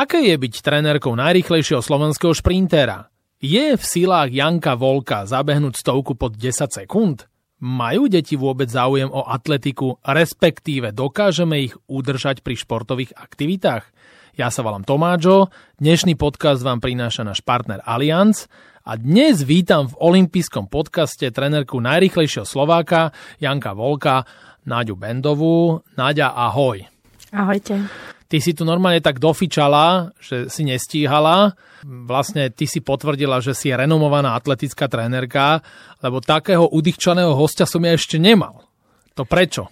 Aké je byť trenérkou najrýchlejšieho slovenského šprintera? Je v silách Janka Volka zabehnúť stovku pod 10 sekúnd? Majú deti vôbec záujem o atletiku, respektíve dokážeme ich udržať pri športových aktivitách? Ja sa volám Tomáčo, dnešný podcast vám prináša náš partner Allianz a dnes vítam v olympijskom podcaste trenérku najrychlejšieho Slováka Janka Volka, Náďu Bendovú. Náďa, ahoj. Ahojte ty si tu normálne tak dofičala, že si nestíhala. Vlastne ty si potvrdila, že si renomovaná atletická trénerka, lebo takého udýchčaného hostia som ja ešte nemal. To prečo?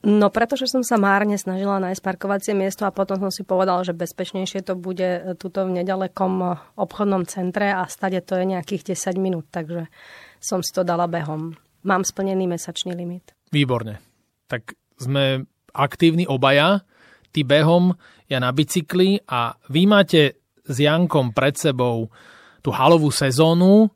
No pretože som sa márne snažila nájsť parkovacie miesto a potom som si povedala, že bezpečnejšie to bude tuto v nedalekom obchodnom centre a stade to je nejakých 10 minút, takže som si to dala behom. Mám splnený mesačný limit. Výborne. Tak sme aktívni obaja ty behom, ja na bicykli a vy máte s Jankom pred sebou tú halovú sezónu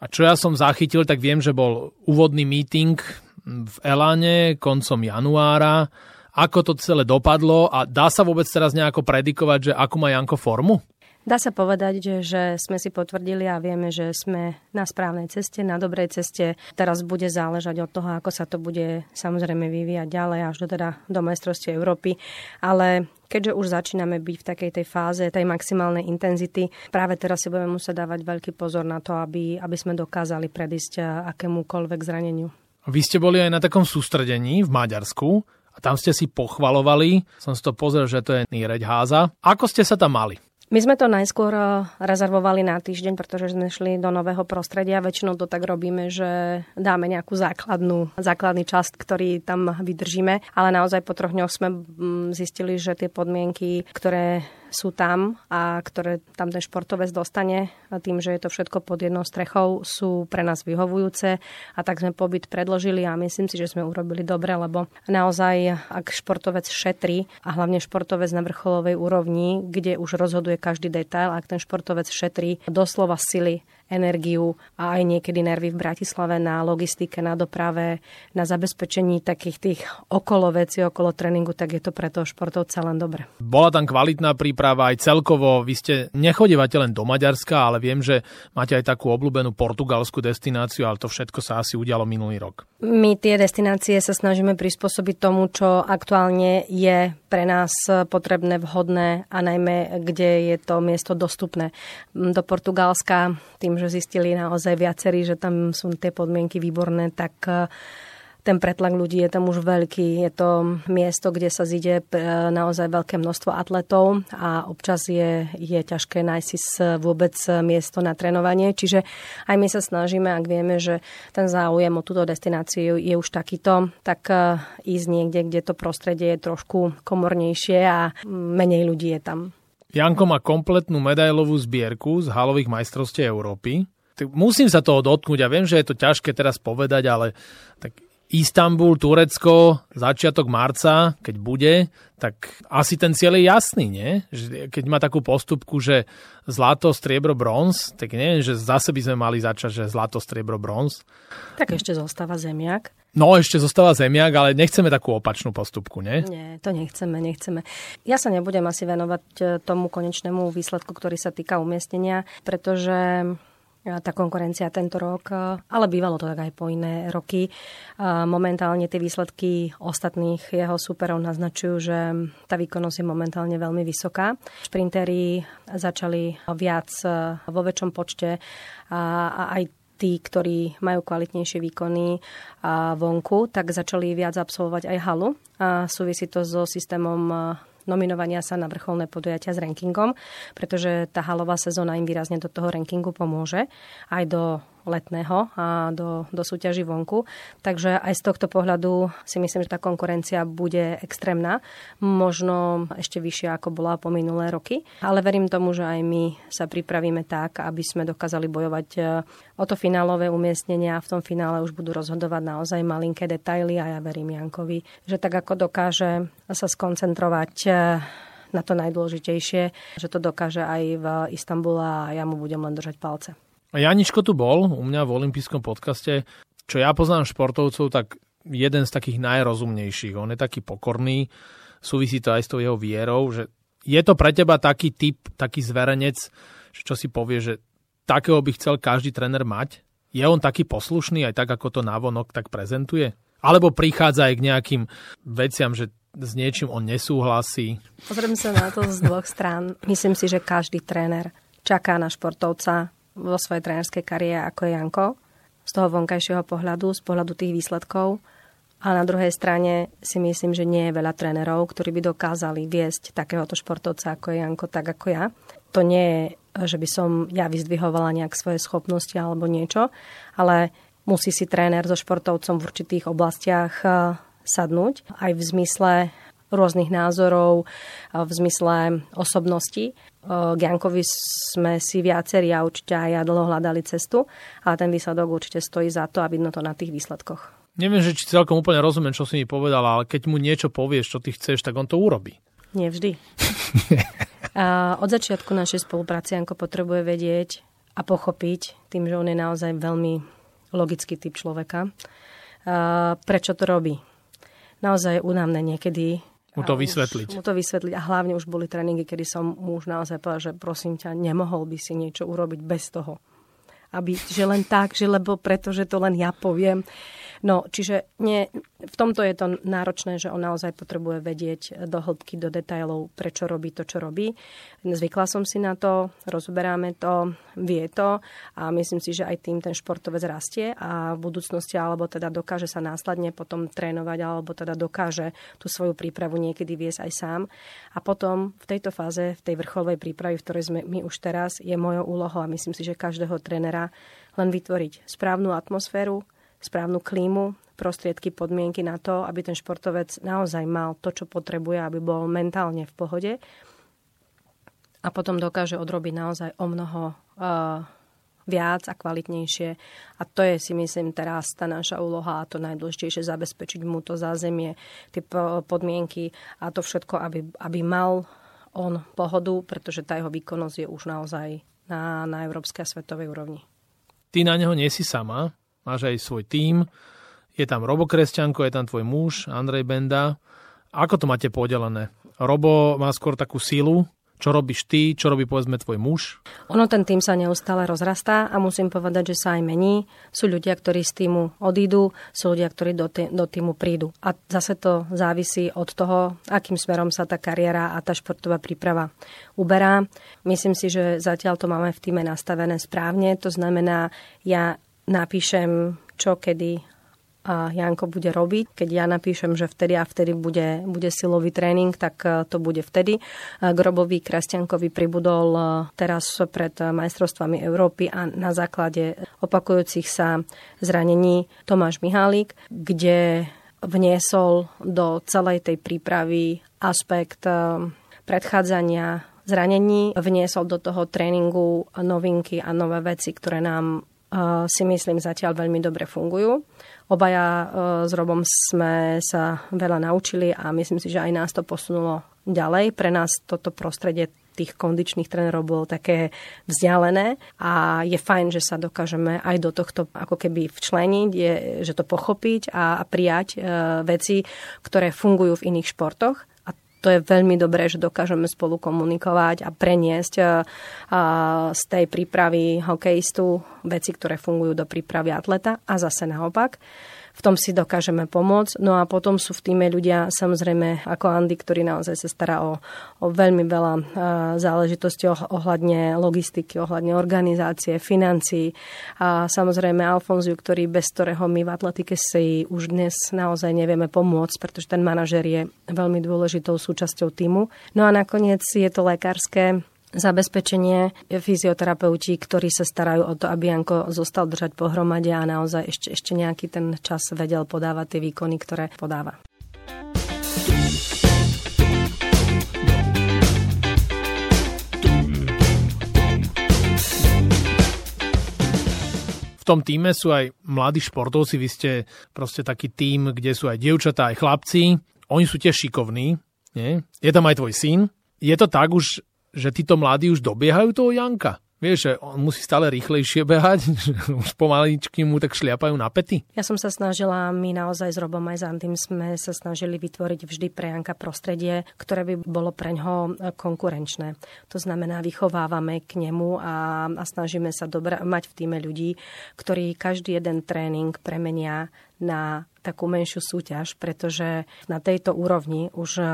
a čo ja som zachytil, tak viem, že bol úvodný meeting v Elane koncom januára. Ako to celé dopadlo a dá sa vôbec teraz nejako predikovať, že akú má Janko formu? Dá sa povedať, že, sme si potvrdili a vieme, že sme na správnej ceste, na dobrej ceste. Teraz bude záležať od toho, ako sa to bude samozrejme vyvíjať ďalej až do, teda, do majstrovstiev Európy. Ale keďže už začíname byť v takej tej fáze, tej maximálnej intenzity, práve teraz si budeme musieť dávať veľký pozor na to, aby, aby sme dokázali predísť akémukoľvek zraneniu. Vy ste boli aj na takom sústredení v Maďarsku a tam ste si pochvalovali, som si to pozrel, že to je Níreď Háza. Ako ste sa tam mali? My sme to najskôr eh, rezervovali na týždeň, pretože sme šli do nového prostredia. Väčšinou to tak robíme, že dáme nejakú základnú, základný čas, ktorý tam vydržíme. Ale naozaj po troch dňoch sme mm, zistili, že tie podmienky, ktoré sú tam a ktoré tam ten športovec dostane tým, že je to všetko pod jednou strechou, sú pre nás vyhovujúce a tak sme pobyt predložili a myslím si, že sme urobili dobre, lebo naozaj, ak športovec šetrí a hlavne športovec na vrcholovej úrovni, kde už rozhoduje každý detail, ak ten športovec šetrí doslova sily energiu a aj niekedy nervy v Bratislave na logistike, na doprave, na zabezpečení takých tých okolo veci, okolo tréningu, tak je to pre toho športovca len dobre. Bola tam kvalitná príprava aj celkovo. Vy ste nechodívate len do Maďarska, ale viem, že máte aj takú obľúbenú portugalskú destináciu, ale to všetko sa asi udialo minulý rok. My tie destinácie sa snažíme prispôsobiť tomu, čo aktuálne je pre nás potrebné, vhodné a najmä, kde je to miesto dostupné. Do Portugalska, tým, že zistili naozaj viacerí, že tam sú tie podmienky výborné, tak eh, ten pretlak ľudí je tam už veľký. Je to miesto, kde sa zíde eh, naozaj veľké množstvo atletov a občas je, je ťažké nájsť si vôbec miesto na trénovanie. Čiže aj my sa snažíme, ak vieme, že ten záujem o túto destináciu je už takýto, tak eh, ísť niekde, kde to prostredie je trošku komornejšie a menej ľudí je tam. Janko má kompletnú medailovú zbierku z halových majstrovstiev Európy. Musím sa toho dotknúť a viem, že je to ťažké teraz povedať, ale tak Istanbul, Turecko, začiatok marca, keď bude, tak asi ten cieľ je jasný, nie? Keď má takú postupku, že zlato, striebro, bronz, tak neviem, že zase by sme mali začať, že zlato, striebro, bronz. Tak ešte zostáva zemiak. No, ešte zostáva zemiak, ale nechceme takú opačnú postupku, nie? Nie, to nechceme, nechceme. Ja sa nebudem asi venovať e, tomu konečnému výsledku, ktorý sa týka umiestnenia, pretože tá konkurencia tento rok, ale bývalo to tak aj po iné roky. Momentálne tie výsledky ostatných jeho superov naznačujú, že tá výkonnosť je momentálne veľmi vysoká. Šprintery začali viac vo väčšom počte a aj tí, ktorí majú kvalitnejšie výkony vonku, tak začali viac absolvovať aj halu. A súvisí to so systémom nominovania sa na vrcholné podujatia s rankingom, pretože tá halová sezóna im výrazne do toho rankingu pomôže, aj do letného a do, do súťaží vonku. Takže aj z tohto pohľadu si myslím, že tá konkurencia bude extrémna, možno ešte vyššia, ako bola po minulé roky. Ale verím tomu, že aj my sa pripravíme tak, aby sme dokázali bojovať e, o to finálové umiestnenie a v tom finále už budú rozhodovať naozaj malinké detaily a ja verím Jankovi, že tak ako dokáže sa skoncentrovať e, na to najdôležitejšie, že to dokáže aj v Istambule a ja mu budem len držať palce. Janičko tu bol u mňa v olympijskom podcaste. Čo ja poznám športovcov, tak jeden z takých najrozumnejších. On je taký pokorný, súvisí to aj s tou jeho vierou, že Je to pre teba taký typ, taký zverenec, čo si povie, že takého by chcel každý tréner mať? Je on taký poslušný aj tak, ako to návonok tak prezentuje? Alebo prichádza aj k nejakým veciam, že s niečím on nesúhlasí? Pozriem sa na to z dvoch strán. Myslím si, že každý tréner čaká na športovca vo svojej trénerskej kariére ako je Janko, z toho vonkajšieho pohľadu, z pohľadu tých výsledkov. A na druhej strane si myslím, že nie je veľa trénerov, ktorí by dokázali viesť takéhoto športovca ako je Janko, tak ako ja. To nie je, že by som ja vyzdvihovala nejak svoje schopnosti alebo niečo, ale musí si tréner so športovcom v určitých oblastiach eh, sadnúť, aj v zmysle rôznych názorov, eh, v zmysle osobnosti. K Jankovi sme si viacerí a určite aj ja dlho hľadali cestu, ale ten výsledok určite stojí za to a vidno to na tých výsledkoch. Neviem, že či celkom úplne rozumiem, čo si mi povedala, ale keď mu niečo povieš, čo ty chceš, tak on to urobí. Nie vždy. a od začiatku našej spolupráce Janko potrebuje vedieť a pochopiť, tým, že on je naozaj veľmi logický typ človeka, prečo to robí. Naozaj únavné niekedy mu to vysvetliť. Mu to vysvetliť. A hlavne už boli tréningy, kedy som mu už naozaj povedal, že prosím ťa, nemohol by si niečo urobiť bez toho. Aby, že len tak, že lebo preto, že to len ja poviem. No, čiže nie, v tomto je to náročné, že on naozaj potrebuje vedieť do hĺbky, do detailov, prečo robí to, čo robí. Zvykla som si na to, rozoberáme to, vie to a myslím si, že aj tým ten športovec rastie a v budúcnosti alebo teda dokáže sa následne potom trénovať alebo teda dokáže tú svoju prípravu niekedy viesť aj sám. A potom v tejto fáze, v tej vrcholovej prípravy, v ktorej sme my už teraz, je mojou úlohou a myslím si, že každého trénera len vytvoriť správnu atmosféru, správnu klímu, prostriedky, podmienky na to, aby ten športovec naozaj mal to, čo potrebuje, aby bol mentálne v pohode a potom dokáže odrobiť naozaj o mnoho uh, viac a kvalitnejšie. A to je si myslím teraz tá naša úloha a to najdôležitejšie zabezpečiť mu to zázemie, tie podmienky a to všetko, aby, aby mal on pohodu, pretože tá jeho výkonnosť je už naozaj na, na európskej a svetovej úrovni. Ty na neho nie si sama, máš aj svoj tím, je tam Robo Kresťanko, je tam tvoj muž, Andrej Benda. Ako to máte podelené? Robo má skôr takú silu, čo robíš ty, čo robí povedzme tvoj muž? Ono ten tým sa neustále rozrastá a musím povedať, že sa aj mení. Sú ľudia, ktorí z týmu odídu, sú ľudia, ktorí do, tý, do týmu prídu. A zase to závisí od toho, akým smerom sa tá kariéra a tá športová príprava uberá. Myslím si, že zatiaľ to máme v týme nastavené správne. To znamená, ja napíšem čo, kedy a Janko bude robiť. Keď ja napíšem, že vtedy a vtedy bude, bude silový tréning, tak e, to bude vtedy. Grobový Krastiankovi pribudol e, teraz pred majstrovstvami Európy a na základe opakujúcich sa zranení Tomáš Mihálik, kde vniesol do celej tej prípravy aspekt e, predchádzania zranení, vniesol do toho tréningu novinky a nové veci, ktoré nám si myslím zatiaľ veľmi dobre fungujú. Obaja e, s Robom sme sa veľa naučili a myslím si, že aj nás to posunulo ďalej. Pre nás toto prostredie tých kondičných trénerov bolo také vzdialené a je fajn, že sa dokážeme aj do tohto ako keby včleniť, je, že to pochopiť a, a prijať e, veci, ktoré fungujú v iných športoch to je veľmi dobré, že dokážeme spolu komunikovať a preniesť e, z tej prípravy hokejistu veci, ktoré fungujú do prípravy atleta. A zase naopak v tom si dokážeme pomôcť. No a potom sú v týme ľudia, samozrejme ako Andy, ktorý naozaj sa stará o, o veľmi veľa uh, záležitostí ohľadne logistiky, ohľadne organizácie, financií. A samozrejme Alfonziu, ktorý bez ktorého my v atletike si už dnes naozaj nevieme pomôcť, pretože ten manažer je veľmi dôležitou súčasťou týmu. No a nakoniec je to lekárske zabezpečenie fyzioterapeuti, ktorí sa starajú o to, aby Janko zostal držať pohromade a naozaj ešte, ešte nejaký ten čas vedel podávať tie výkony, ktoré podáva. v tom týme sú aj mladí športovci, vy ste proste taký tým, kde sú aj dievčatá, aj chlapci. Oni sú tiež šikovní. Nie? Je tam aj tvoj syn. Je to tak už, že títo mladí už dobiehajú toho Janka? Vieš, že on musí stále rýchlejšie behať, že už pomaličky mu tak šliapajú na pety? Ja som sa snažila, my naozaj s Robom aj s Andym sme sa snažili vytvoriť vždy pre Janka prostredie, ktoré by bolo pre ňoho e, konkurenčné. To znamená, vychovávame k nemu a, a snažíme sa dobra- mať v týme ľudí, ktorí každý jeden tréning premenia na takú menšiu súťaž, pretože na tejto úrovni už, eh,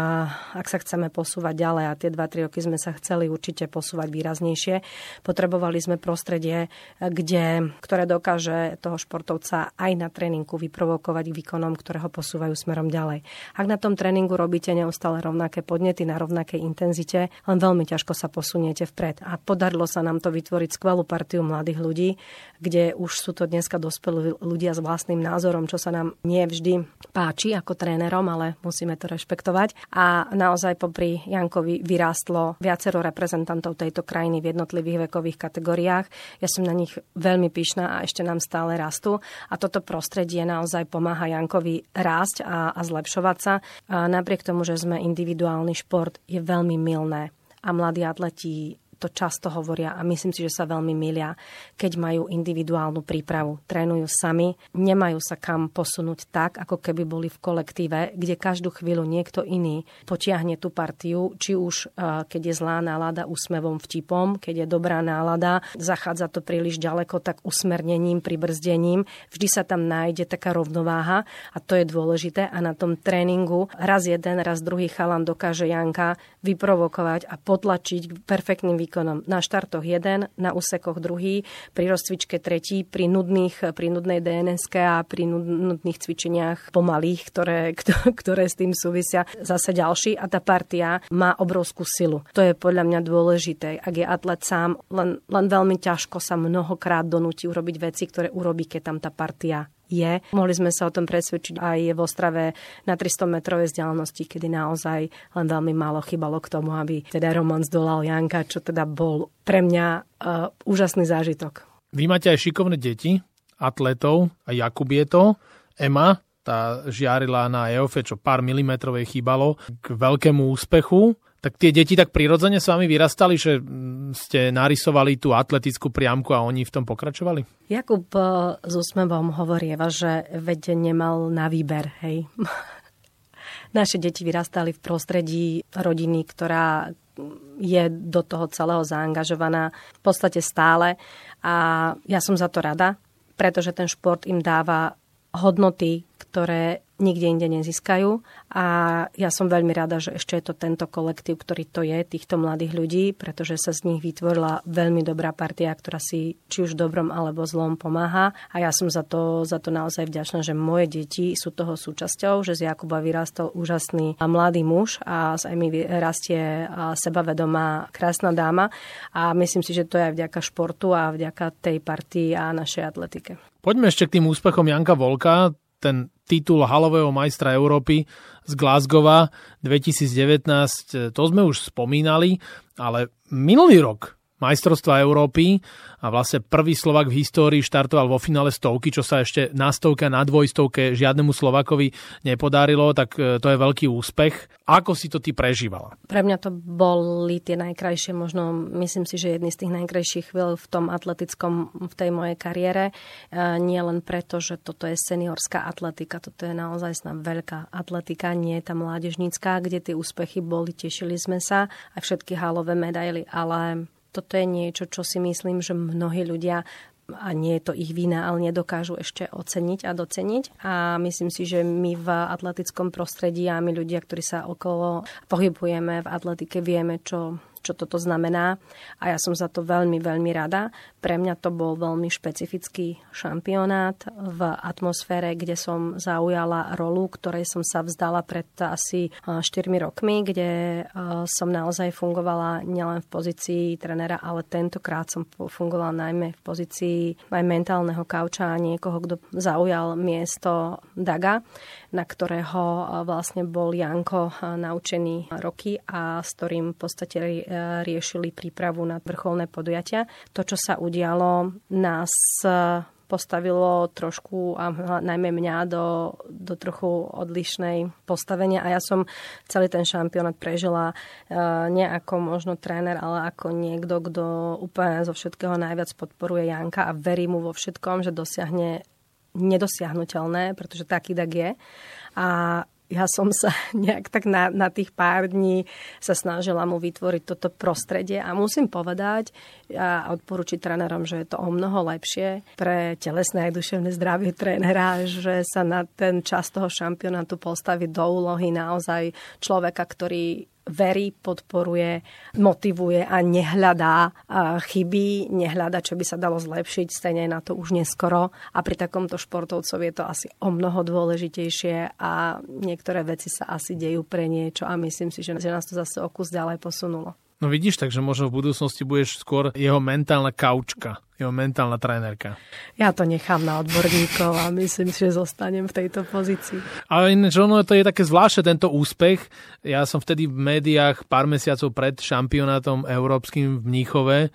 ak sa chceme posúvať ďalej, a tie 2-3 roky sme sa chceli určite posúvať výraznejšie, potrebovali sme prostredie, kde, ktoré dokáže toho športovca aj na tréningu vyprovokovať výkonom, ktoré ho posúvajú smerom ďalej. Ak na tom tréningu robíte neustále rovnaké podnety na rovnakej intenzite, len veľmi ťažko sa posuniete vpred. A podarilo sa nám to vytvoriť skvelú partiu mladých ľudí, kde už sú to dneska dospelí ľudia s vlastným názorom, čo sa nám nie vždy páči ako trénerom, ale musíme to rešpektovať. A naozaj popri Jankovi vyrástlo viacero reprezentantov tejto krajiny v jednotlivých vekových kategóriách. Ja som na nich veľmi pyšná a ešte nám stále rastú. A toto prostredie naozaj pomáha Jankovi rásť a, a zlepšovať sa. A napriek tomu, že sme individuálny šport, je veľmi milné a mladí atleti to často hovoria a myslím si, že sa veľmi milia, keď majú individuálnu prípravu. Trénujú sami, nemajú sa kam posunúť tak, ako keby boli v kolektíve, kde každú chvíľu niekto iný potiahne tú partiu, či už e, keď je zlá nálada úsmevom, vtipom, keď je dobrá nálada, zachádza to príliš ďaleko, tak usmernením, pribrzdením. Vždy sa tam nájde taká rovnováha a to je dôležité a na tom tréningu raz jeden, raz druhý chalan dokáže Janka vyprovokovať a potlačiť perfektným výkonom výkonom. Na štartoch jeden, na úsekoch druhý, pri rozcvičke tretí, pri, nudných, pri nudnej DNSK a pri nudných cvičeniach pomalých, ktoré, ktoré s tým súvisia, zase ďalší a tá partia má obrovskú silu. To je podľa mňa dôležité. Ak je atlet sám, len, len veľmi ťažko sa mnohokrát donúti urobiť veci, ktoré urobí, keď tam tá partia je. Mohli sme sa o tom presvedčiť aj v Ostrave na 300 metrovej vzdialenosti, kedy naozaj len veľmi málo chýbalo k tomu, aby teda Roman zdolal Janka, čo teda bol pre mňa uh, úžasný zážitok. Vy máte aj šikovné deti, atletov, a Jakub je to, Ema, tá žiarila na EOFE, čo pár milimetrovej chýbalo k veľkému úspechu. Tak tie deti tak prirodzene s vami vyrastali, že ste narysovali tú atletickú priamku a oni v tom pokračovali? Jakub eh, s úsmevom hovorieva, že veď nemal na výber, hej. Naše deti vyrastali v prostredí rodiny, ktorá je do toho celého zaangažovaná v podstate stále a ja som za to rada, pretože ten šport im dáva hodnoty, ktoré nikde inde nezískajú. A ja som veľmi rada, že ešte je to tento kolektív, ktorý to je, týchto mladých ľudí, pretože sa z nich vytvorila veľmi dobrá partia, ktorá si či už dobrom alebo zlom pomáha. A ja som za to, za to naozaj vďačná, že moje deti sú toho súčasťou, že z Jakuba vyrastol úžasný mladý muž a z Emy rastie sebavedomá krásna dáma. A myslím si, že to je aj vďaka športu a vďaka tej partii a našej atletike. Poďme ešte k tým úspechom Janka Volka ten titul halového majstra Európy z Glasgowa 2019, to sme už spomínali, ale minulý rok majstrovstva Európy a vlastne prvý Slovak v histórii štartoval vo finále stovky, čo sa ešte na stovke a na dvojstovke žiadnemu Slovakovi nepodarilo, tak e, to je veľký úspech. Ako si to ty prežívala? Pre mňa to boli tie najkrajšie, možno myslím si, že jedný z tých najkrajších chvíľ v tom atletickom, v tej mojej kariére. E, nie len preto, že toto je seniorská atletika, toto je naozaj veľká atletika, nie je tá mládežnícká, kde tie úspechy boli, tešili sme sa aj všetky halové medaily, ale toto je niečo, čo si myslím, že mnohí ľudia a nie je to ich vina, ale nedokážu ešte oceniť a doceniť. A myslím si, že my v atletickom prostredí a my ľudia, ktorí sa okolo pohybujeme v atletike, vieme, čo čo toto znamená a ja som za to veľmi, veľmi rada. Pre mňa to bol veľmi špecifický šampionát v atmosfére, kde som zaujala rolu, ktorej som sa vzdala pred asi 4 rokmi, kde som naozaj fungovala nielen v pozícii trenera, ale tentokrát som fungovala najmä v pozícii aj mentálneho kauča a niekoho, kto zaujal miesto Daga, na ktorého vlastne bol Janko naučený roky a s ktorým v podstate riešili prípravu na vrcholné podujatia. To, čo sa udialo, nás postavilo trošku, a najmä mňa, do, do trochu odlišnej postavenia a ja som celý ten šampionát prežila nie ako možno tréner, ale ako niekto, kto úplne zo všetkého najviac podporuje Janka a verí mu vo všetkom, že dosiahne nedosiahnutelné, pretože taký tak je. A ja som sa nejak tak na, na tých pár dní sa snažila mu vytvoriť toto prostredie a musím povedať a odporučiť trénerom, že je to o mnoho lepšie pre telesné aj duševné zdravie trénera, že sa na ten čas toho šampionátu postaví do úlohy naozaj človeka, ktorý verí, podporuje, motivuje a nehľadá chyby, nehľadá, čo by sa dalo zlepšiť, stejne na to už neskoro. A pri takomto športovcov je to asi o mnoho dôležitejšie a niektoré veci sa asi dejú pre niečo a myslím si, že nás to zase o kus ďalej posunulo. No vidíš, takže možno v budúcnosti budeš skôr jeho mentálna kaučka, jeho mentálna trénerka. Ja to nechám na odborníkov a myslím že zostanem v tejto pozícii. Ale ináč ono to je také zvláštne tento úspech. Ja som vtedy v médiách pár mesiacov pred šampionátom európskym v Mníchove e,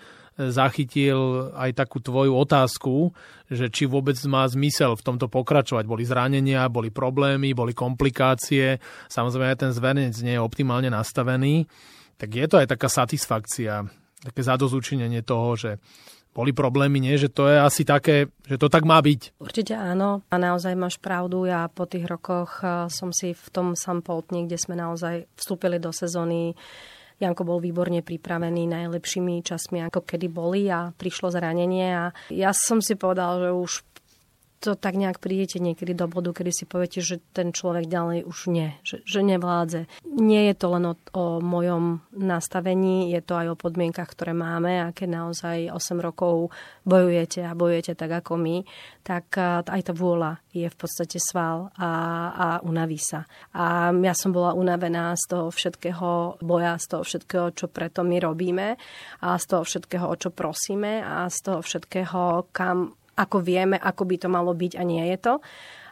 zachytil aj takú tvoju otázku, že či vôbec má zmysel v tomto pokračovať. Boli zranenia, boli problémy, boli komplikácie. Samozrejme aj ten zverejnec nie je optimálne nastavený tak je to aj taká satisfakcia, také zadozúčinenie toho, že boli problémy, nie? Že to je asi také, že to tak má byť. Určite áno a naozaj máš pravdu. Ja po tých rokoch eh, som si v tom Sampoltni, kde sme naozaj vstúpili do sezóny, Janko bol výborne pripravený najlepšími časmi, ako kedy boli a prišlo zranenie a ja som si povedal, že už to tak nejak prídete niekedy do bodu, kedy si poviete, že ten človek ďalej už nie, že, že nevládze. Nie je to len o, o mojom nastavení, je to aj o podmienkach, ktoré máme a keď naozaj 8 rokov bojujete a bojujete tak ako my, tak aj tá vôľa je v podstate sval a, a unaví sa. A ja som bola unavená z toho všetkého boja, z toho všetkého, čo preto my robíme a z toho všetkého, o čo prosíme a z toho všetkého, kam ako vieme, ako by to malo byť a nie je to.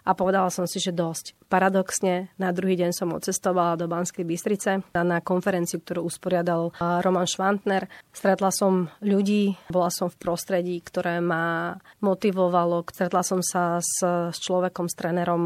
A povedala som si, že dosť. Paradoxne, na druhý deň som odcestovala do Banskej Bystrice na konferenciu, ktorú usporiadal Roman Švantner. Stretla som ľudí, bola som v prostredí, ktoré ma motivovalo. Stretla som sa s, s človekom, s trénerom,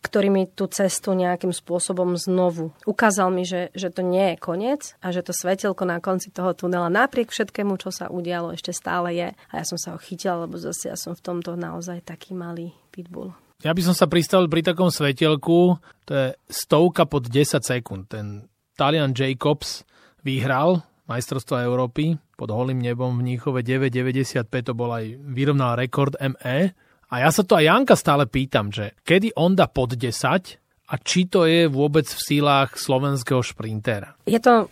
ktorý mi tú cestu nejakým spôsobom znovu ukázal mi, že, že to nie je koniec a že to svetelko na konci toho tunela napriek všetkému, čo sa udialo, ešte stále je. A ja som sa ho chytila, lebo zase ja som v tomto naozaj taký malý pitbull. Ja by som sa pristavil pri takom svetelku, to je stovka pod 10 sekúnd. Ten Talian Jacobs vyhral majstrovstvo Európy pod holým nebom v Níchove 9,95, to bol aj vyrovnal rekord ME. A ja sa to aj Janka stále pýtam, že kedy on dá pod 10 a či to je vôbec v sílách slovenského šprintera? Je to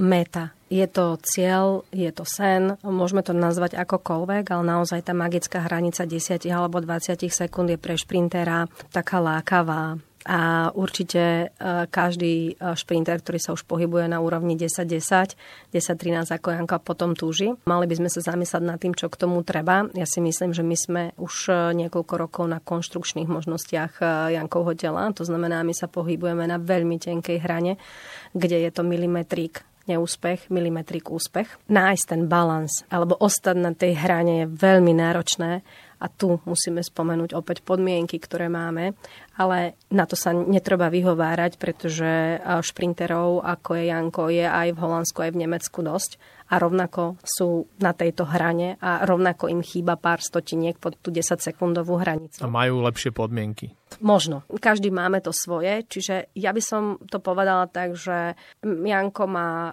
meta. Je to cieľ, je to sen, môžeme to nazvať akokoľvek, ale naozaj tá magická hranica 10 alebo 20 sekúnd je pre šprintera taká lákavá. A určite e, každý e, šprinter, ktorý sa už pohybuje na úrovni 10-10, 10-13 ako Janka potom túži. Mali by sme sa zamyslieť nad tým, čo k tomu treba. Ja si myslím, že my sme už e, niekoľko rokov na konštrukčných možnostiach Jankovho tela. To znamená, my sa pohybujeme na veľmi tenkej hrane, kde je to milimetrík neúspech, milimetrik úspech. Nájsť ten balans alebo ostať na tej hrane je veľmi náročné a tu musíme spomenúť opäť podmienky, ktoré máme, ale na to sa netreba vyhovárať, pretože šprinterov, ako je Janko, je aj v Holandsku, aj v Nemecku dosť a rovnako sú na tejto hrane a rovnako im chýba pár stotiniek pod tú 10-sekundovú hranicu. A majú lepšie podmienky. Možno. Každý máme to svoje, čiže ja by som to povedala tak, že Janko má uh,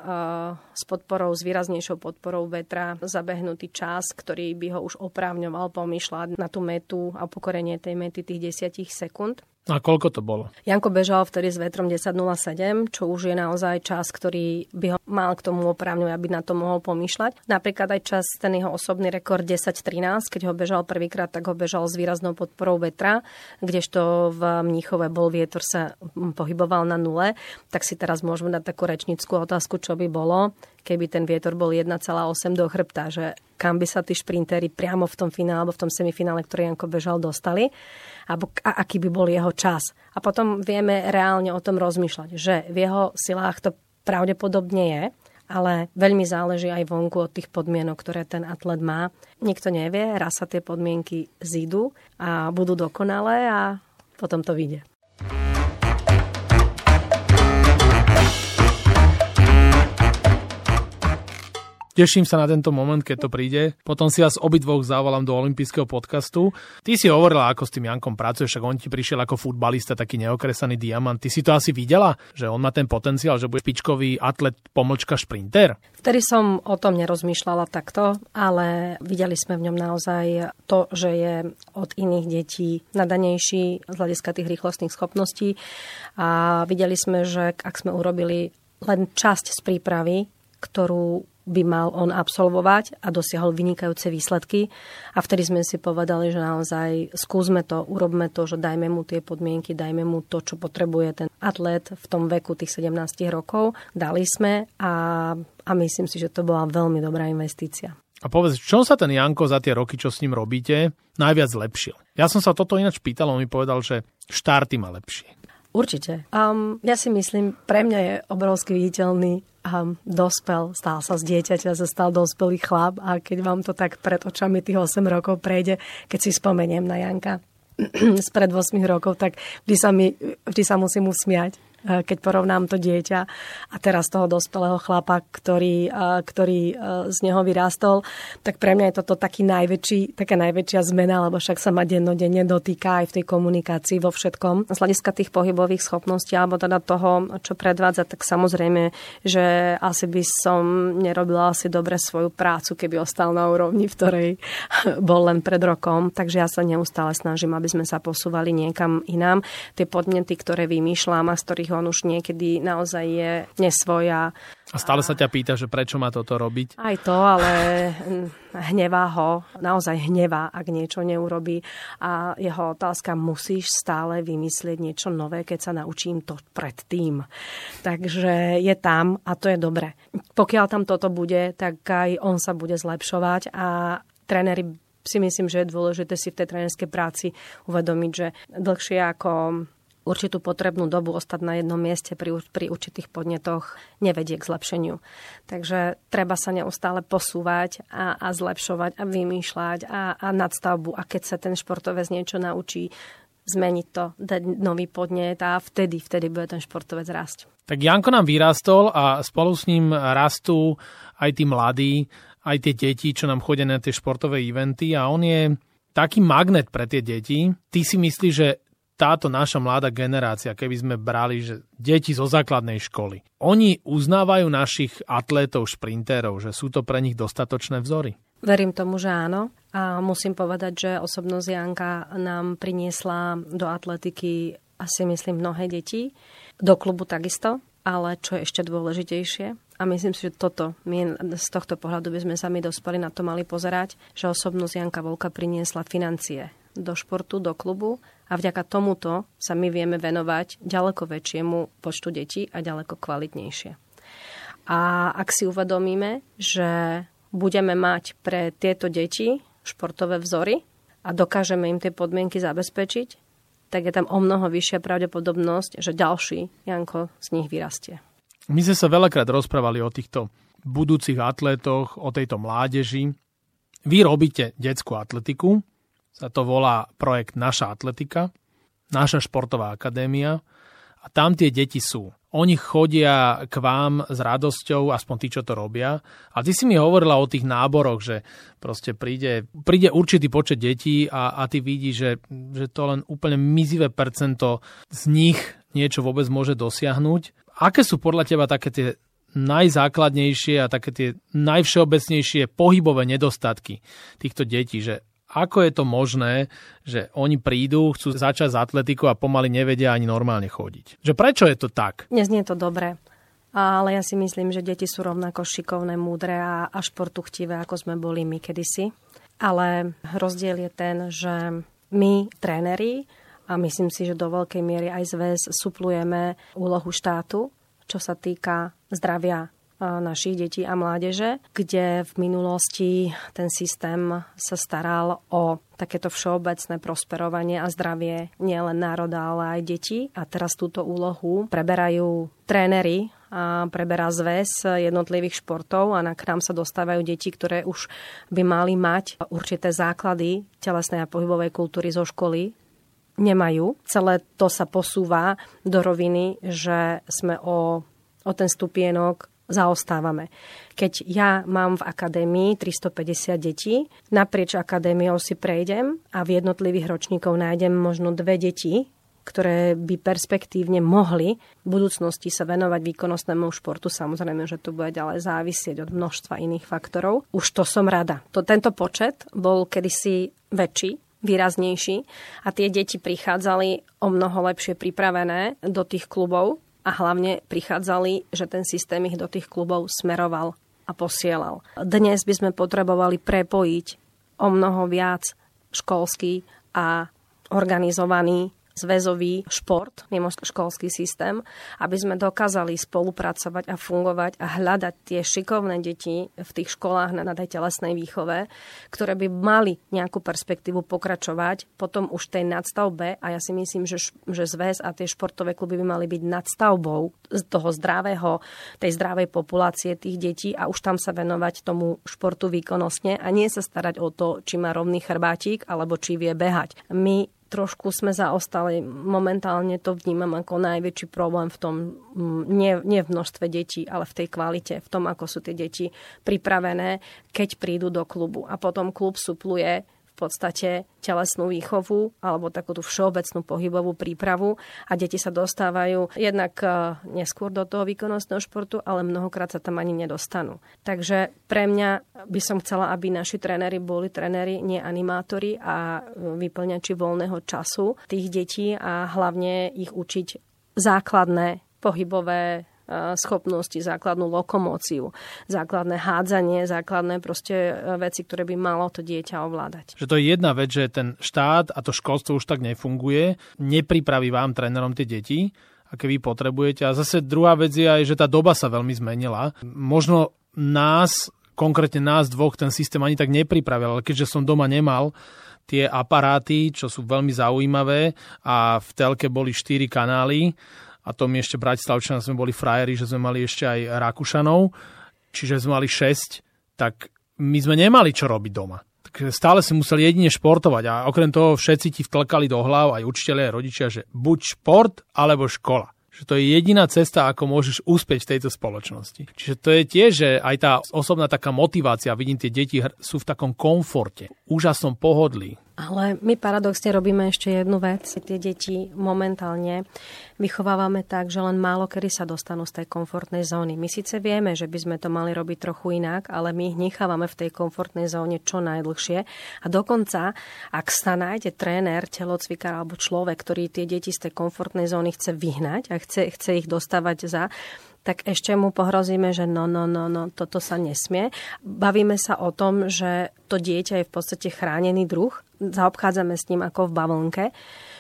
s podporou, s výraznejšou podporou vetra zabehnutý čas, ktorý by ho už oprávňoval pomýšľať na tú metu a pokorenie tej mety tých 10 sekúnd. A koľko to bolo? Janko bežal vtedy s vetrom 10.07, čo už je naozaj čas, ktorý by ho mal k tomu oprávňovať, aby na to mohol pomýšľať. Napríklad aj čas, ten jeho osobný rekord 10.13, keď ho bežal prvýkrát, tak ho bežal s výraznou podporou vetra, kdežto v Mníchove bol vietor sa pohyboval na nule. Tak si teraz môžeme dať takú rečnickú otázku, čo by bolo, keby ten vietor bol 1,8 do chrbta, že kam by sa tí šprintéri priamo v tom finále alebo v tom semifinále, ktorý Janko bežal, dostali alebo a aký by bol jeho čas. A potom vieme reálne o tom rozmýšľať, že v jeho silách to pravdepodobne je, ale veľmi záleží aj vonku od tých podmienok, ktoré ten atlet má. Nikto nevie, raz sa tie podmienky zídu a budú dokonalé a potom to vyjde. Teším sa na tento moment, keď to príde. Potom si vás obidvoch zavolám do olympijského podcastu. Ty si hovorila, ako s tým Jankom pracuješ, však on ti prišiel ako futbalista, taký neokresaný diamant. Ty si to asi videla, že on má ten potenciál, že bude špičkový atlet, pomlčka, šprinter? Vtedy som o tom nerozmýšľala takto, ale videli sme v ňom naozaj to, že je od iných detí nadanejší z hľadiska tých rýchlostných schopností a videli sme, že ak sme urobili len časť z prípravy, ktorú by mal on absolvovať a dosiahol vynikajúce výsledky. A vtedy sme si povedali, že naozaj skúsme to, urobme to, že dajme mu tie podmienky, dajme mu to, čo potrebuje ten atlet v tom veku tých 17 rokov. Dali sme a, a myslím si, že to bola veľmi dobrá investícia. A povedz, čo sa ten Janko za tie roky, čo s ním robíte, najviac zlepšil? Ja som sa toto ináč pýtal, on mi povedal, že štarty má lepšie. Určite. Um, ja si myslím, pre mňa je obrovsky viditeľný um, dospel, stal sa z dieťaťa, sa stal dospelý chlap a keď vám to tak pred očami tých 8 rokov prejde, keď si spomeniem na Janka spred 8 rokov, tak vždy sa, mi, vždy sa musím usmiať keď porovnám to dieťa a teraz toho dospelého chlapa, ktorý, eh, ktorý eh, z neho vyrástol, tak pre mňa je toto taký najväčší, taká najväčšia zmena, lebo však sa ma dennodenne dotýka aj v tej komunikácii vo všetkom. Z hľadiska tých pohybových schopností alebo teda toho, čo predvádza, tak samozrejme, že asi by som nerobila asi dobre svoju prácu, keby ostal na úrovni, v ktorej bol len pred rokom. Takže ja sa neustále snažím, aby sme sa posúvali niekam inám. Tie podnety, ktoré vymýšľam a z ktorých ktorých on už niekedy naozaj je nesvoja. A stále sa ťa pýta, že prečo má toto robiť? Aj to, ale hnevá ho, naozaj hnevá, ak niečo neurobí. A jeho otázka, musíš stále vymyslieť niečo nové, keď sa naučím to predtým. Takže je tam a to je dobre. Pokiaľ tam toto bude, tak aj on sa bude zlepšovať a tréneri si myslím, že je dôležité si v tej trénerskej práci uvedomiť, že dlhšie ako určitú potrebnú dobu ostať na jednom mieste pri, pri určitých podnetoch nevedie k zlepšeniu. Takže treba sa neustále posúvať a, a zlepšovať a vymýšľať a, a nadstavbu. A keď sa ten športovec niečo naučí, zmeniť to, dať nový podnet a vtedy, vtedy bude ten športovec rásť. Tak Janko nám vyrastol a spolu s ním rastú aj tí mladí, aj tie deti, čo nám chodia na tie športové eventy a on je taký magnet pre tie deti. Ty si myslíš, že táto naša mladá generácia, keby sme brali, že deti zo základnej školy, oni uznávajú našich atlétov, šprintérov, že sú to pre nich dostatočné vzory? Verím tomu, že áno. A musím povedať, že osobnosť Janka nám priniesla do atletiky asi myslím mnohé deti. Do klubu takisto, ale čo je ešte dôležitejšie, a myslím si, že toto, my z tohto pohľadu by sme sa my dospeli na to mali pozerať, že osobnosť Janka Volka priniesla financie do športu, do klubu a vďaka tomuto sa my vieme venovať ďaleko väčšiemu počtu detí a ďaleko kvalitnejšie. A ak si uvedomíme, že budeme mať pre tieto deti športové vzory a dokážeme im tie podmienky zabezpečiť, tak je tam o mnoho vyššia pravdepodobnosť, že ďalší Janko z nich vyrastie. My sme sa veľakrát rozprávali o týchto budúcich atlétoch, o tejto mládeži. Vy robíte detskú atletiku, sa to volá projekt Naša atletika, Naša športová akadémia a tam tie deti sú. Oni chodia k vám s radosťou, aspoň tí, čo to robia. A ty si mi hovorila o tých náboroch, že proste príde, príde určitý počet detí a, a ty vidíš, že, že to len úplne mizivé percento z nich niečo vôbec môže dosiahnuť. Aké sú podľa teba také tie najzákladnejšie a také tie najvšeobecnejšie pohybové nedostatky týchto detí, že ako je to možné, že oni prídu, chcú začať s atletikou a pomaly nevedia ani normálne chodiť. Že prečo je to tak? Neznie to dobre. Ale ja si myslím, že deti sú rovnako šikovné, múdre a, a športu chtivé, ako sme boli my kedysi. Ale rozdiel je ten, že my, tréneri, a myslím si, že do veľkej miery aj zväz suplujeme úlohu štátu, čo sa týka zdravia našich detí a mládeže, kde v minulosti ten systém sa staral o takéto všeobecné prosperovanie a zdravie nielen národa, ale aj detí. A teraz túto úlohu preberajú tréneri preberá zväz jednotlivých športov a k nám sa dostávajú deti, ktoré už by mali mať určité základy telesnej a pohybovej kultúry zo školy, nemajú. Celé to sa posúva do roviny, že sme o, o ten stupienok zaostávame. Keď ja mám v akadémii 350 detí, naprieč akadémiou si prejdem a v jednotlivých ročníkov nájdem možno dve deti, ktoré by perspektívne mohli v budúcnosti sa venovať výkonnostnému športu. Samozrejme, že to bude ďalej závisieť od množstva iných faktorov. Už to som rada. To, tento počet bol kedysi väčší, výraznejší a tie deti prichádzali o mnoho lepšie pripravené do tých klubov a hlavne prichádzali, že ten systém ich do tých klubov smeroval a posielal. Dnes by sme potrebovali prepojiť o mnoho viac školský a organizovaný zväzový šport, mimo školský systém, aby sme dokázali spolupracovať a fungovať a hľadať tie šikovné deti v tých školách na, na tej telesnej výchove, ktoré by mali nejakú perspektívu pokračovať potom už tej nadstavbe a ja si myslím, že, že zväz a tie športové kluby by mali byť nadstavbou z toho zdravého, tej zdravej populácie tých detí a už tam sa venovať tomu športu výkonnostne a nie sa starať o to, či má rovný chrbátik alebo či vie behať. My trošku sme zaostali. Momentálne to vnímam ako najväčší problém v tom, nie, nie v množstve detí, ale v tej kvalite, v tom, ako sú tie deti pripravené, keď prídu do klubu. A potom klub supluje podstate telesnú výchovu alebo takú tú všeobecnú pohybovú prípravu a deti sa dostávajú jednak e, neskôr do toho výkonnostného športu, ale mnohokrát sa tam ani nedostanú. Takže pre mňa by som chcela, aby naši tréneri boli tréneri, nie animátori a vyplňači voľného času tých detí a hlavne ich učiť základné pohybové schopnosti, základnú lokomóciu, základné hádzanie, základné proste e, veci, ktoré by malo to dieťa ovládať. Že to je jedna vec, že ten štát a to školstvo už tak nefunguje, nepripraví vám trénerom tie deti, aké vy potrebujete. A zase druhá vec je aj, že tá doba sa veľmi zmenila. Možno nás, konkrétne nás dvoch, ten systém ani tak nepripravil, ale keďže som doma nemal tie aparáty, čo sú veľmi zaujímavé a v telke boli 4 kanály, a to my ešte Bratislavčania sme boli frajeri, že sme mali ešte aj Rakúšanov, čiže sme mali 6, tak my sme nemali čo robiť doma. Tak stále si museli jedine športovať a okrem toho všetci ti vtlkali do hlav aj učiteľe, aj rodičia, že buď šport alebo škola že to je jediná cesta, ako môžeš úspieť v tejto spoločnosti. Čiže to je tiež, že aj tá osobná taká motivácia, vidím, tie deti sú v takom komforte, úžasnom pohodlí. Ale my paradoxne robíme ešte jednu vec. Tie deti momentálne vychovávame tak, že len málo kedy sa dostanú z tej komfortnej zóny. My síce vieme, že by sme to mali robiť trochu inak, ale my ich nechávame v tej komfortnej zóne čo najdlhšie. A dokonca, ak sa nájde tréner, telocvikár alebo človek, ktorý tie deti z tej komfortnej zóny chce vyhnať a chce, chce ich dostávať za, tak ešte mu pohrozíme, že no, no, no, no, toto sa nesmie. Bavíme sa o tom, že to dieťa je v podstate chránený druh, zaobchádzame s ním ako v bavlnke,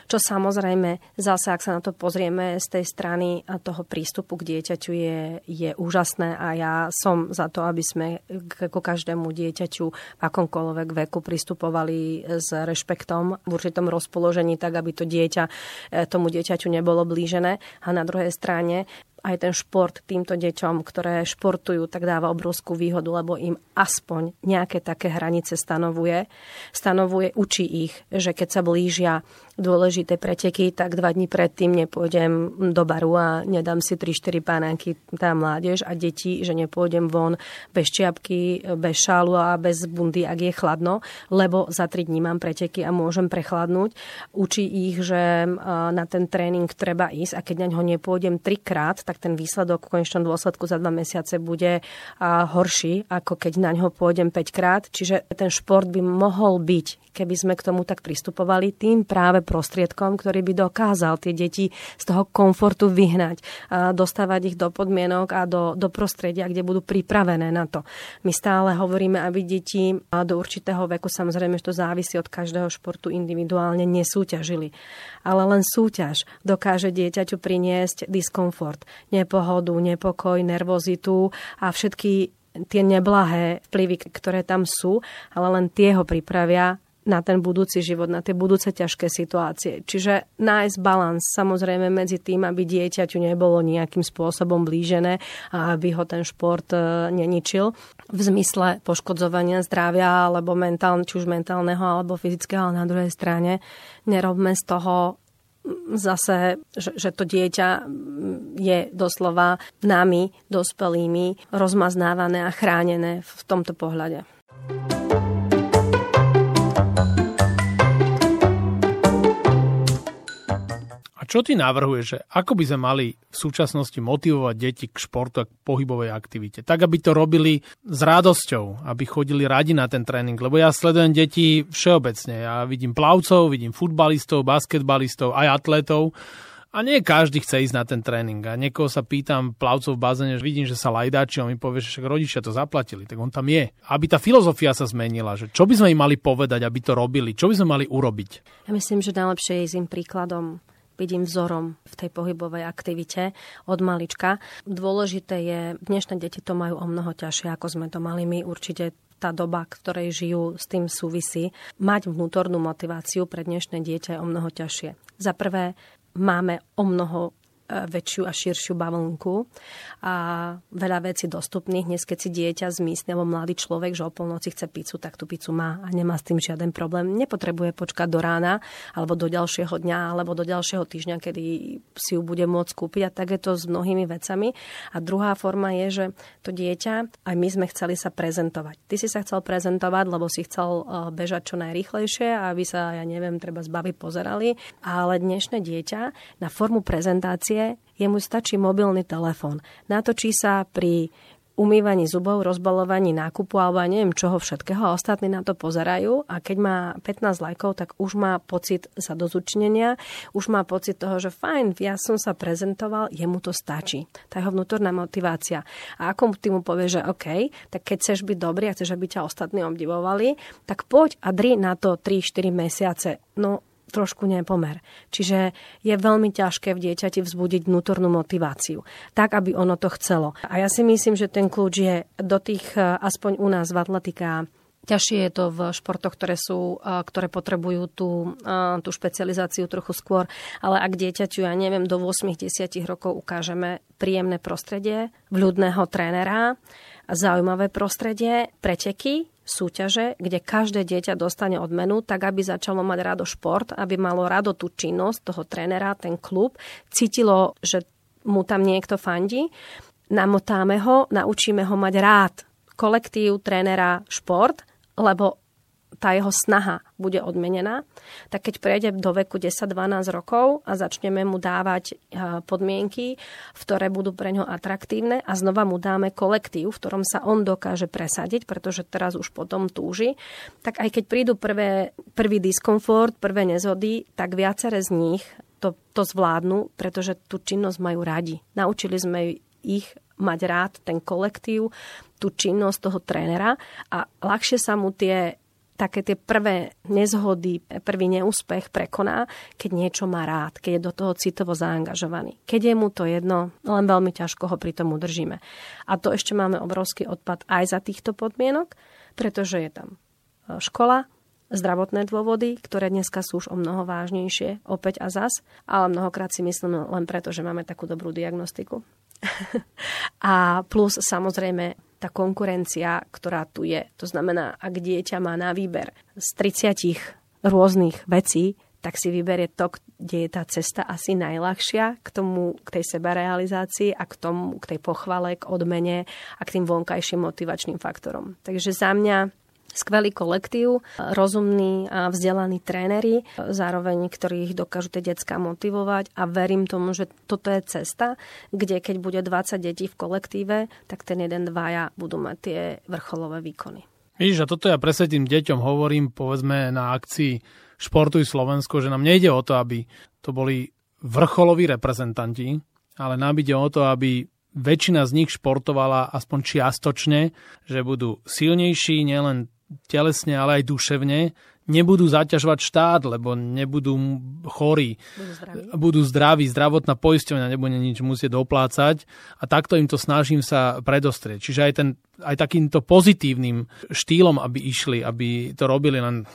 čo samozrejme zase, ak sa na to pozrieme z tej strany toho prístupu k dieťaťu je, je úžasné a ja som za to, aby sme k každému dieťaťu v akomkoľvek veku pristupovali s rešpektom v určitom rozpoložení, tak aby to dieťa eh, tomu dieťaťu nebolo blížené. A na druhej strane aj ten šport týmto deťom, ktoré športujú, tak dáva obrovskú výhodu, lebo im aspoň nejaké také hranice stanovuje. Stanovuje, učí ich, že keď sa blížia dôležité preteky, tak dva dní predtým nepôjdem do baru a nedám si 3-4 pánanky tá mládež a deti, že nepôjdem von bez čiapky, bez šálu a bez bundy, ak je chladno, lebo za 3 dní mám preteky a môžem prechladnúť. Učí ich, že na ten tréning treba ísť a keď na ňo nepôjdem trikrát, tak ten výsledok v konečnom dôsledku za dva mesiace bude horší, ako keď na ňo pôjdem 5 krát. Čiže ten šport by mohol byť, keby sme k tomu tak pristupovali, tým práve prostriedkom, ktorý by dokázal tie deti z toho komfortu vyhnať, dostávať ich do podmienok a do, do prostredia, kde budú pripravené na to. My stále hovoríme, aby deti do určitého veku, samozrejme, že to závisí od každého športu individuálne, nesúťažili. Ale len súťaž dokáže dieťaťu priniesť diskomfort, nepohodu, nepokoj, nervozitu a všetky tie neblahé vplyvy, ktoré tam sú, ale len tie ho pripravia na ten budúci život, na tie budúce ťažké situácie. Čiže nájsť balans samozrejme medzi tým, aby dieťaťu nebolo nejakým spôsobom blížené a aby ho ten šport e, neničil v zmysle poškodzovania zdravia alebo mentálne, či už mentálneho alebo fyzického, ale na druhej strane nerobme z toho zase, že, že to dieťa je doslova nami, dospelými, rozmaznávané a chránené v tomto pohľade. Čo ty navrhuješ, že ako by sme mali v súčasnosti motivovať deti k športu a k pohybovej aktivite? Tak, aby to robili s radosťou, aby chodili radi na ten tréning. Lebo ja sledujem deti všeobecne. Ja vidím plavcov, vidím futbalistov, basketbalistov, aj atletov. A nie každý chce ísť na ten tréning. A niekoho sa pýtam plavcov v bazéne, že vidím, že sa lajdáči, on mi povie, že však rodičia to zaplatili, tak on tam je. Aby tá filozofia sa zmenila, že čo by sme im mali povedať, aby to robili, čo by sme mali urobiť. Ja myslím, že najlepšie je ísť im príkladom byť im vzorom v tej pohybovej aktivite od malička. Dôležité je, dnešné deti to majú o mnoho ťažšie, ako sme to mali my. Určite tá doba, ktorej žijú, s tým súvisí. Mať vnútornú motiváciu pre dnešné dieťa je o mnoho ťažšie. Za prvé, máme o mnoho väčšiu a širšiu bavlnku a veľa vecí dostupných. Dnes, keď si dieťa zmysne alebo mladý človek, že o polnoci chce pizzu, tak tú pizzu má a nemá s tým žiaden problém. Nepotrebuje počkať do rána alebo do ďalšieho dňa alebo do ďalšieho týždňa, kedy si ju bude môcť kúpiť a tak je to s mnohými vecami. A druhá forma je, že to dieťa, aj my sme chceli sa prezentovať. Ty si sa chcel prezentovať, lebo si chcel eh, bežať čo najrýchlejšie, aby sa, ja neviem, treba zbaviť pozerali, ale dnešné dieťa na formu prezentácie jemu stačí mobilný telefón. Natočí sa pri umývaní zubov, rozbalovaní nákupu alebo neviem čoho všetkého a ostatní na to pozerajú a keď má 15 lajkov, tak už má pocit sa dozučnenia, už má pocit toho, že fajn, ja som sa prezentoval, jemu to stačí. Tá jeho vnútorná motivácia. A ako ty mu povie, že OK, tak keď chceš byť dobrý a chceš, aby ťa ostatní obdivovali, tak poď a dri na to 3-4 mesiace. No trošku nepomer. Čiže je veľmi ťažké v dieťati vzbudiť vnútornú motiváciu, tak, aby ono to chcelo. A ja si myslím, že ten kľúč je do tých, e, aspoň u nás v atletika, Ťažšie je to v športoch, ktoré, sú, e, ktoré potrebujú tú, e, tú špecializáciu trochu skôr, ale ak dieťaťu, ja neviem, do 8-10 rokov ukážeme príjemné prostredie, vľudného trénera, zaujímavé prostredie, preteky, súťaže, kde každé dieťa dostane odmenu, tak aby začalo mať rado šport, aby malo rado tú činnosť toho trénera, ten klub, cítilo, že mu tam niekto fandí, namotáme ho, naučíme ho mať rád kolektív, trénera, šport, lebo tá jeho snaha bude odmenená, tak keď prejde do veku 10-12 rokov a začneme mu dávať podmienky, v ktoré budú pre ňo atraktívne a znova mu dáme kolektív, v ktorom sa on dokáže presadiť, pretože teraz už potom túži, tak aj keď prídu prvé, prvý diskomfort, prvé nezhody, tak viacere z nich to, to zvládnu, pretože tú činnosť majú radi. Naučili sme ich mať rád ten kolektív, tú činnosť toho trénera a ľahšie sa mu tie také tie prvé nezhody, prvý neúspech prekoná, keď niečo má rád, keď je do toho citovo zaangažovaný. Keď je mu to jedno, len veľmi ťažko ho pri tom udržíme. A to ešte máme obrovský odpad aj za týchto podmienok, pretože je tam e, škola, zdravotné dôvody, ktoré dneska sú už o mnoho vážnejšie, opäť a zas, ale mnohokrát si myslím len preto, že máme takú dobrú diagnostiku. a plus samozrejme tá konkurencia, ktorá tu je. To znamená, ak dieťa má na výber z 30 rôznych vecí, tak si vyberie to, kde je tá cesta asi najľahšia k tomu, k tej sebarealizácii a k tomu, k tej pochvale, k odmene a k tým vonkajším motivačným faktorom. Takže za mňa skvelý kolektív, rozumní a vzdelaní tréneri, zároveň ktorých dokážu tie decka motivovať a verím tomu, že toto je cesta, kde keď bude 20 detí v kolektíve, tak ten jeden, dvaja budú mať tie vrcholové výkony. Vidíš, a toto ja presne tým deťom hovorím, povedzme na akcii Športuj Slovensko, že nám nejde o to, aby to boli vrcholoví reprezentanti, ale nám ide o to, aby väčšina z nich športovala aspoň čiastočne, že budú silnejší nielen telesne, ale aj duševne, nebudú zaťažovať štát, lebo nebudú chorí. Budú zdraví. Budú zdraví, zdravotná poisťovňa nebude nič musieť doplácať a takto im to snažím sa predostrieť. Čiže aj, ten, aj takýmto pozitívnym štýlom, aby išli, aby to robili len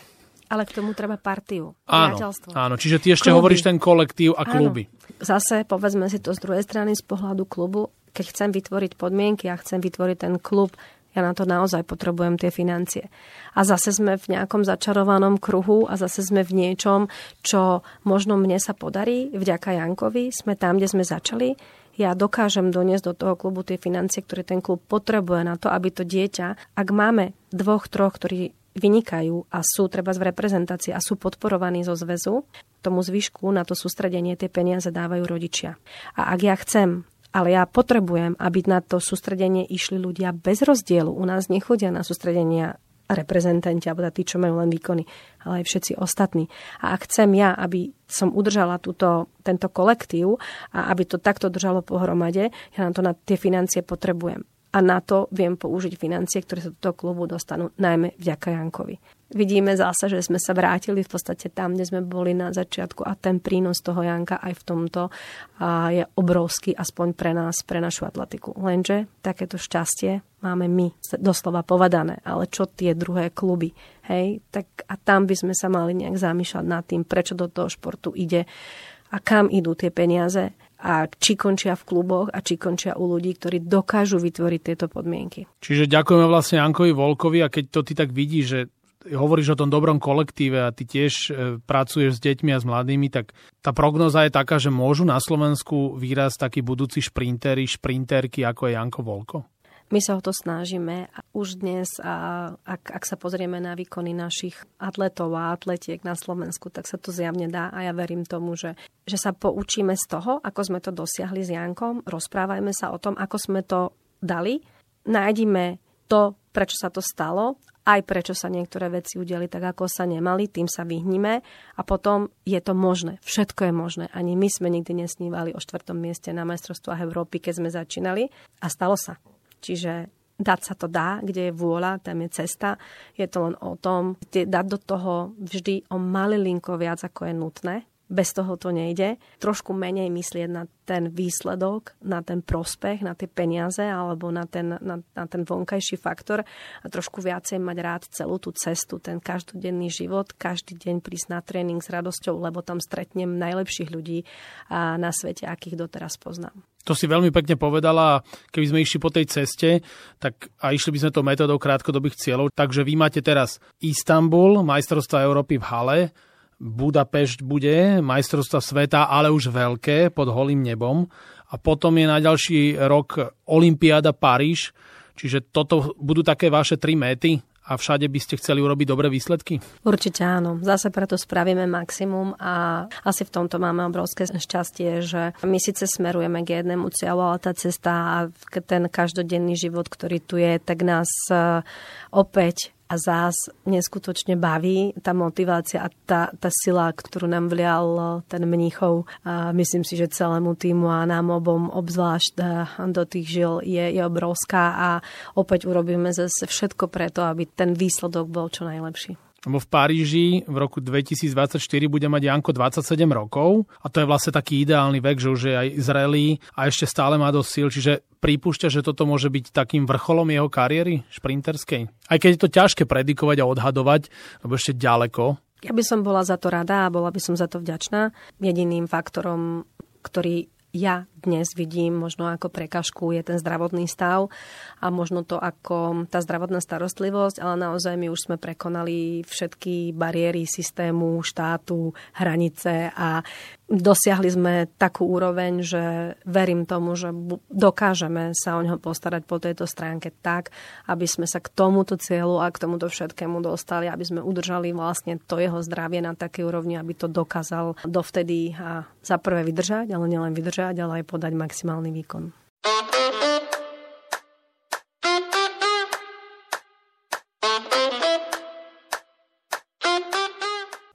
Ale k tomu treba partiu, áno, priateľstvo. Áno, čiže ty ešte kluby. hovoríš ten kolektív a kluby. Áno. Zase povedzme si to z druhej strany, z pohľadu klubu. Keď chcem vytvoriť podmienky a chcem vytvoriť ten klub, ja na to naozaj potrebujem tie financie. A zase sme v nejakom začarovanom kruhu a zase sme v niečom, čo možno mne sa podarí, vďaka Jankovi, sme tam, kde sme začali. Ja dokážem doniesť do toho klubu tie financie, ktoré ten klub potrebuje na to, aby to dieťa, ak máme dvoch, troch, ktorí vynikajú a sú treba v reprezentácii a sú podporovaní zo zväzu, tomu zvyšku na to sústredenie tie peniaze dávajú rodičia. A ak ja chcem, ale ja potrebujem, aby na to sústredenie išli ľudia bez rozdielu. U nás nechodia na sústredenia reprezentanti, alebo tí, čo majú len výkony, ale aj všetci ostatní. A ak chcem ja, aby som udržala túto, tento kolektív a aby to takto držalo pohromade, ja na to na tie financie potrebujem a na to viem použiť financie, ktoré sa do toho klubu dostanú, najmä vďaka Jankovi. Vidíme zase, že sme sa vrátili v podstate tam, kde sme boli na začiatku a ten prínos toho Janka aj v tomto je obrovský, aspoň pre nás, pre našu atletiku. Lenže takéto šťastie máme my, doslova povedané, ale čo tie druhé kluby, hej, tak a tam by sme sa mali nejak zamýšľať nad tým, prečo do toho športu ide a kam idú tie peniaze a či končia v kluboch a či končia u ľudí, ktorí dokážu vytvoriť tieto podmienky. Čiže ďakujeme vlastne Jankovi Volkovi a keď to ty tak vidíš, že hovoríš o tom dobrom kolektíve a ty tiež e, pracuješ s deťmi a s mladými, tak tá prognoza je taká, že môžu na Slovensku výraz takí budúci šprintery, šprinterky ako je Janko Volko? My sa o to snažíme už dnes, a ak, ak sa pozrieme na výkony našich atletov a atletiek na Slovensku, tak sa to zjavne dá a ja verím tomu, že, že sa poučíme z toho, ako sme to dosiahli s Jankom, rozprávajme sa o tom, ako sme to dali, nájdime to, prečo sa to stalo, aj prečo sa niektoré veci udeli tak, ako sa nemali, tým sa vyhnime a potom je to možné. Všetko je možné. Ani my sme nikdy nesnívali o štvrtom mieste na majstrovstvách Európy, keď sme začínali a stalo sa. Čiže dať sa to dá, kde je vôľa, tam je cesta. Je to len o tom, dať do toho vždy o malilinko viac, ako je nutné. Bez toho to nejde. Trošku menej myslieť na ten výsledok, na ten prospech, na tie peniaze alebo na ten, na, na ten vonkajší faktor a trošku viacej mať rád celú tú cestu, ten každodenný život, každý deň prísť na tréning s radosťou, lebo tam stretnem najlepších ľudí na svete, akých doteraz poznám. To si veľmi pekne povedala. Keby sme išli po tej ceste, tak a išli by sme to metodou krátkodobých cieľov. Takže vy máte teraz Istanbul, majstrovstva Európy v Hale, Budapešť bude, majstrovstva sveta, ale už veľké, pod holým nebom. A potom je na ďalší rok Olympiáda Paríž. Čiže toto budú také vaše tri méty a všade by ste chceli urobiť dobré výsledky? Určite áno. Zase preto spravíme maximum a asi v tomto máme obrovské šťastie, že my síce smerujeme k jednému cieľu, ale tá cesta a ten každodenný život, ktorý tu je, tak nás e, opäť a zás neskutočne baví tá motivácia a tá, tá sila, ktorú nám vlial ten mníchov. A myslím si, že celému týmu a nám obom obzvlášť do tých žil je, je obrovská a opäť urobíme zase všetko preto, aby ten výsledok bol čo najlepší. Lebo v Paríži v roku 2024 bude mať Janko 27 rokov a to je vlastne taký ideálny vek, že už je aj zrelý a ešte stále má dosť síl, čiže pripúšťa, že toto môže byť takým vrcholom jeho kariéry šprinterskej. Aj keď je to ťažké predikovať a odhadovať, lebo ešte ďaleko. Ja by som bola za to rada a bola by som za to vďačná. Jediným faktorom, ktorý ja dnes vidím možno ako prekažku je ten zdravotný stav a možno to ako tá zdravotná starostlivosť, ale naozaj my už sme prekonali všetky bariéry systému, štátu, hranice a dosiahli sme takú úroveň, že verím tomu, že dokážeme sa o neho postarať po tejto stránke tak, aby sme sa k tomuto cieľu a k tomuto všetkému dostali, aby sme udržali vlastne to jeho zdravie na takej úrovni, aby to dokázal dovtedy a za prvé vydržať, ale nielen vydržať, ale aj podať maximálny výkon.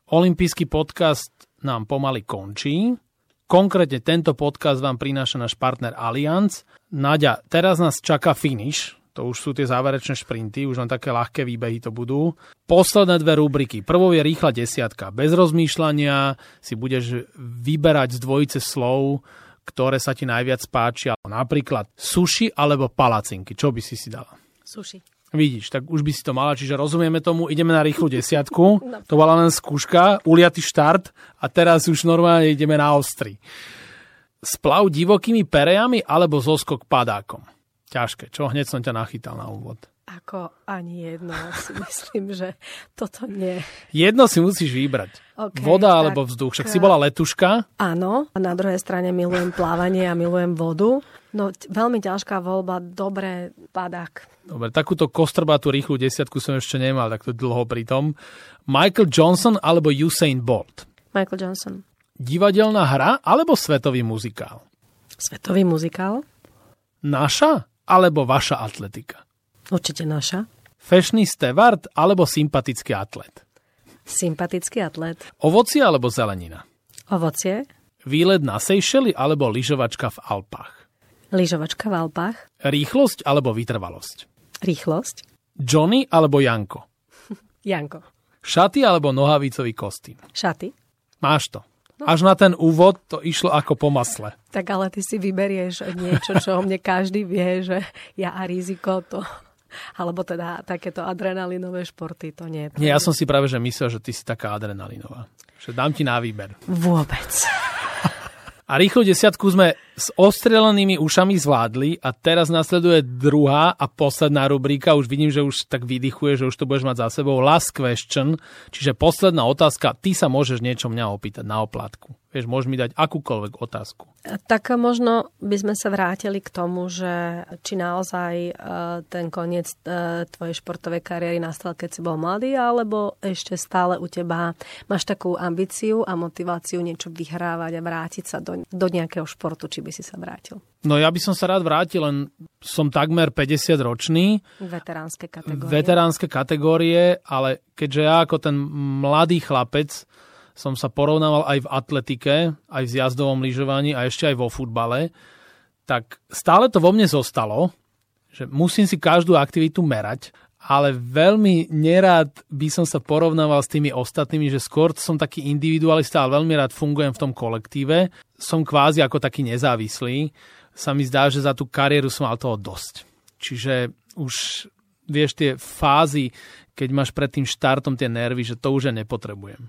Olympijský podcast nám pomaly končí. Konkrétne tento podcast vám prináša náš partner Allianz. Nadia, teraz nás čaká finish, to už sú tie záverečné šprinty, už len také ľahké výbehy to budú. Posledné dve rubriky. Prvou je rýchla desiatka. Bez rozmýšľania si budeš vyberať z dvojice slov, ktoré sa ti najviac páčia. Napríklad suši alebo palacinky. Čo by si si dala? Suši. Vidíš, tak už by si to mala, čiže rozumieme tomu, ideme na rýchlu desiatku, to bola len skúška, uliatý štart a teraz už normálne ideme na ostri. Splav divokými perejami alebo zoskok padákom? Ťažké, čo? Hneď som ťa nachytal na úvod. Ako ani jedno, si myslím, že toto nie. Jedno si musíš vybrať. Okay, Voda tak, alebo vzduch. Však si bola letuška. Áno, a na druhej strane milujem plávanie a milujem vodu. No, veľmi ťažká voľba, dobré padák. Dobre, takúto kostrbatú rýchlu desiatku som ešte nemal takto dlho pri tom. Michael Johnson alebo Usain Bolt? Michael Johnson. Divadelná hra alebo svetový muzikál? Svetový muzikál? Naša alebo vaša atletika? Určite naša. Fešný stevard alebo sympatický atlet? Sympatický atlet. Ovocie alebo zelenina? Ovocie. Výlet na Seychely alebo lyžovačka v Alpách? Lyžovačka v Alpách. Rýchlosť alebo vytrvalosť? Rýchlosť. Johnny alebo Janko? Janko. Šaty alebo nohavicový kostým? Šaty. Máš to. Až na ten úvod to išlo ako po masle. Tak ale ty si vyberieš niečo, čo o mne každý vie, že ja a riziko to alebo teda takéto adrenalinové športy, to nie. Nie, ja som si práve že myslel, že ty si taká adrenalinová. Že dám ti na výber. Vôbec. A rýchlo desiatku sme s ostrelenými ušami zvládli a teraz nasleduje druhá a posledná rubrika. Už vidím, že už tak vydychuje, že už to budeš mať za sebou. Last question, čiže posledná otázka. Ty sa môžeš niečo mňa opýtať na oplatku. Vieš, môžeš mi dať akúkoľvek otázku. Tak možno by sme sa vrátili k tomu, že či naozaj e, ten koniec e, tvojej športovej kariéry nastal, keď si bol mladý, alebo ešte stále u teba máš takú ambíciu a motiváciu niečo vyhrávať a vrátiť sa do, do nejakého športu, či by si sa vrátil. No ja by som sa rád vrátil, len som takmer 50 ročný. Veteránske kategórie. Veteránske kategórie, ale keďže ja ako ten mladý chlapec som sa porovnával aj v atletike, aj v zjazdovom lyžovaní a ešte aj vo futbale, tak stále to vo mne zostalo, že musím si každú aktivitu merať, ale veľmi nerád by som sa porovnával s tými ostatnými, že skôr som taký individualista, ale veľmi rád fungujem v tom kolektíve. Som kvázi ako taký nezávislý. Sa mi zdá, že za tú kariéru som mal toho dosť. Čiže už vieš tie fázy, keď máš pred tým štartom tie nervy, že to už ja nepotrebujem.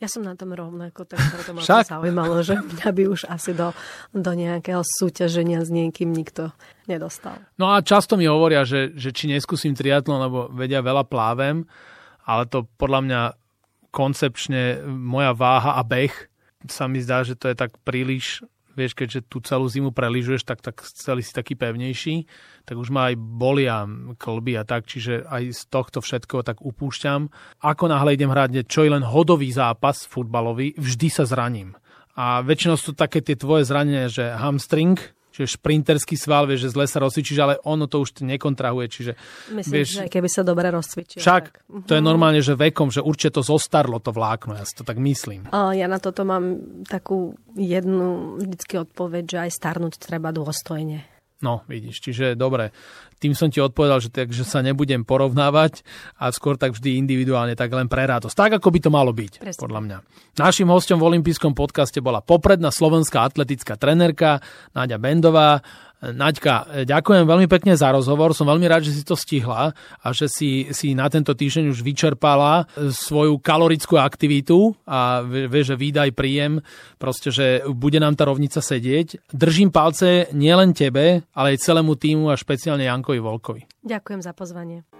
Ja som na tom rovnako, tak preto ma to zaujímalo, že mňa by už asi do, do nejakého súťaženia s niekým nikto nedostal. No a často mi hovoria, že, že či neskúsim triatlon, lebo vedia veľa plávem, ale to podľa mňa koncepčne moja váha a beh sa mi zdá, že to je tak príliš vieš, keďže tú celú zimu preližuješ, tak, tak celý si taký pevnejší, tak už ma aj bolia klby a tak, čiže aj z tohto všetko tak upúšťam. Ako náhle idem hrať čo je len hodový zápas futbalový, vždy sa zraním. A väčšinou sú také tie tvoje zranenia, že hamstring, čiže šprinterský sval, vieš, že zle sa rozcvičíš, ale ono to už nekontrahuje, čiže... Myslím, vieš, že keby sa dobre rozcvičil. Však, tak. to je normálne, že vekom, že určite to zostarlo to vlákno, ja si to tak myslím. Ja na toto mám takú jednu vždycky odpoveď, že aj starnúť treba dôstojne. No, vidíš, čiže dobre. Tým som ti odpovedal, že, tak, že sa nebudem porovnávať a skôr tak vždy individuálne, tak len pre radosť. Tak, ako by to malo byť, Presne. podľa mňa. Našim hostom v olympijskom podcaste bola popredná slovenská atletická trenerka Náďa Bendová. Naďka, ďakujem veľmi pekne za rozhovor. Som veľmi rád, že si to stihla a že si, si na tento týždeň už vyčerpala svoju kalorickú aktivitu a vie, že výdaj príjem, proste, že bude nám tá rovnica sedieť. Držím palce nielen tebe, ale aj celému týmu a špeciálne Jankovi Volkovi. Ďakujem za pozvanie.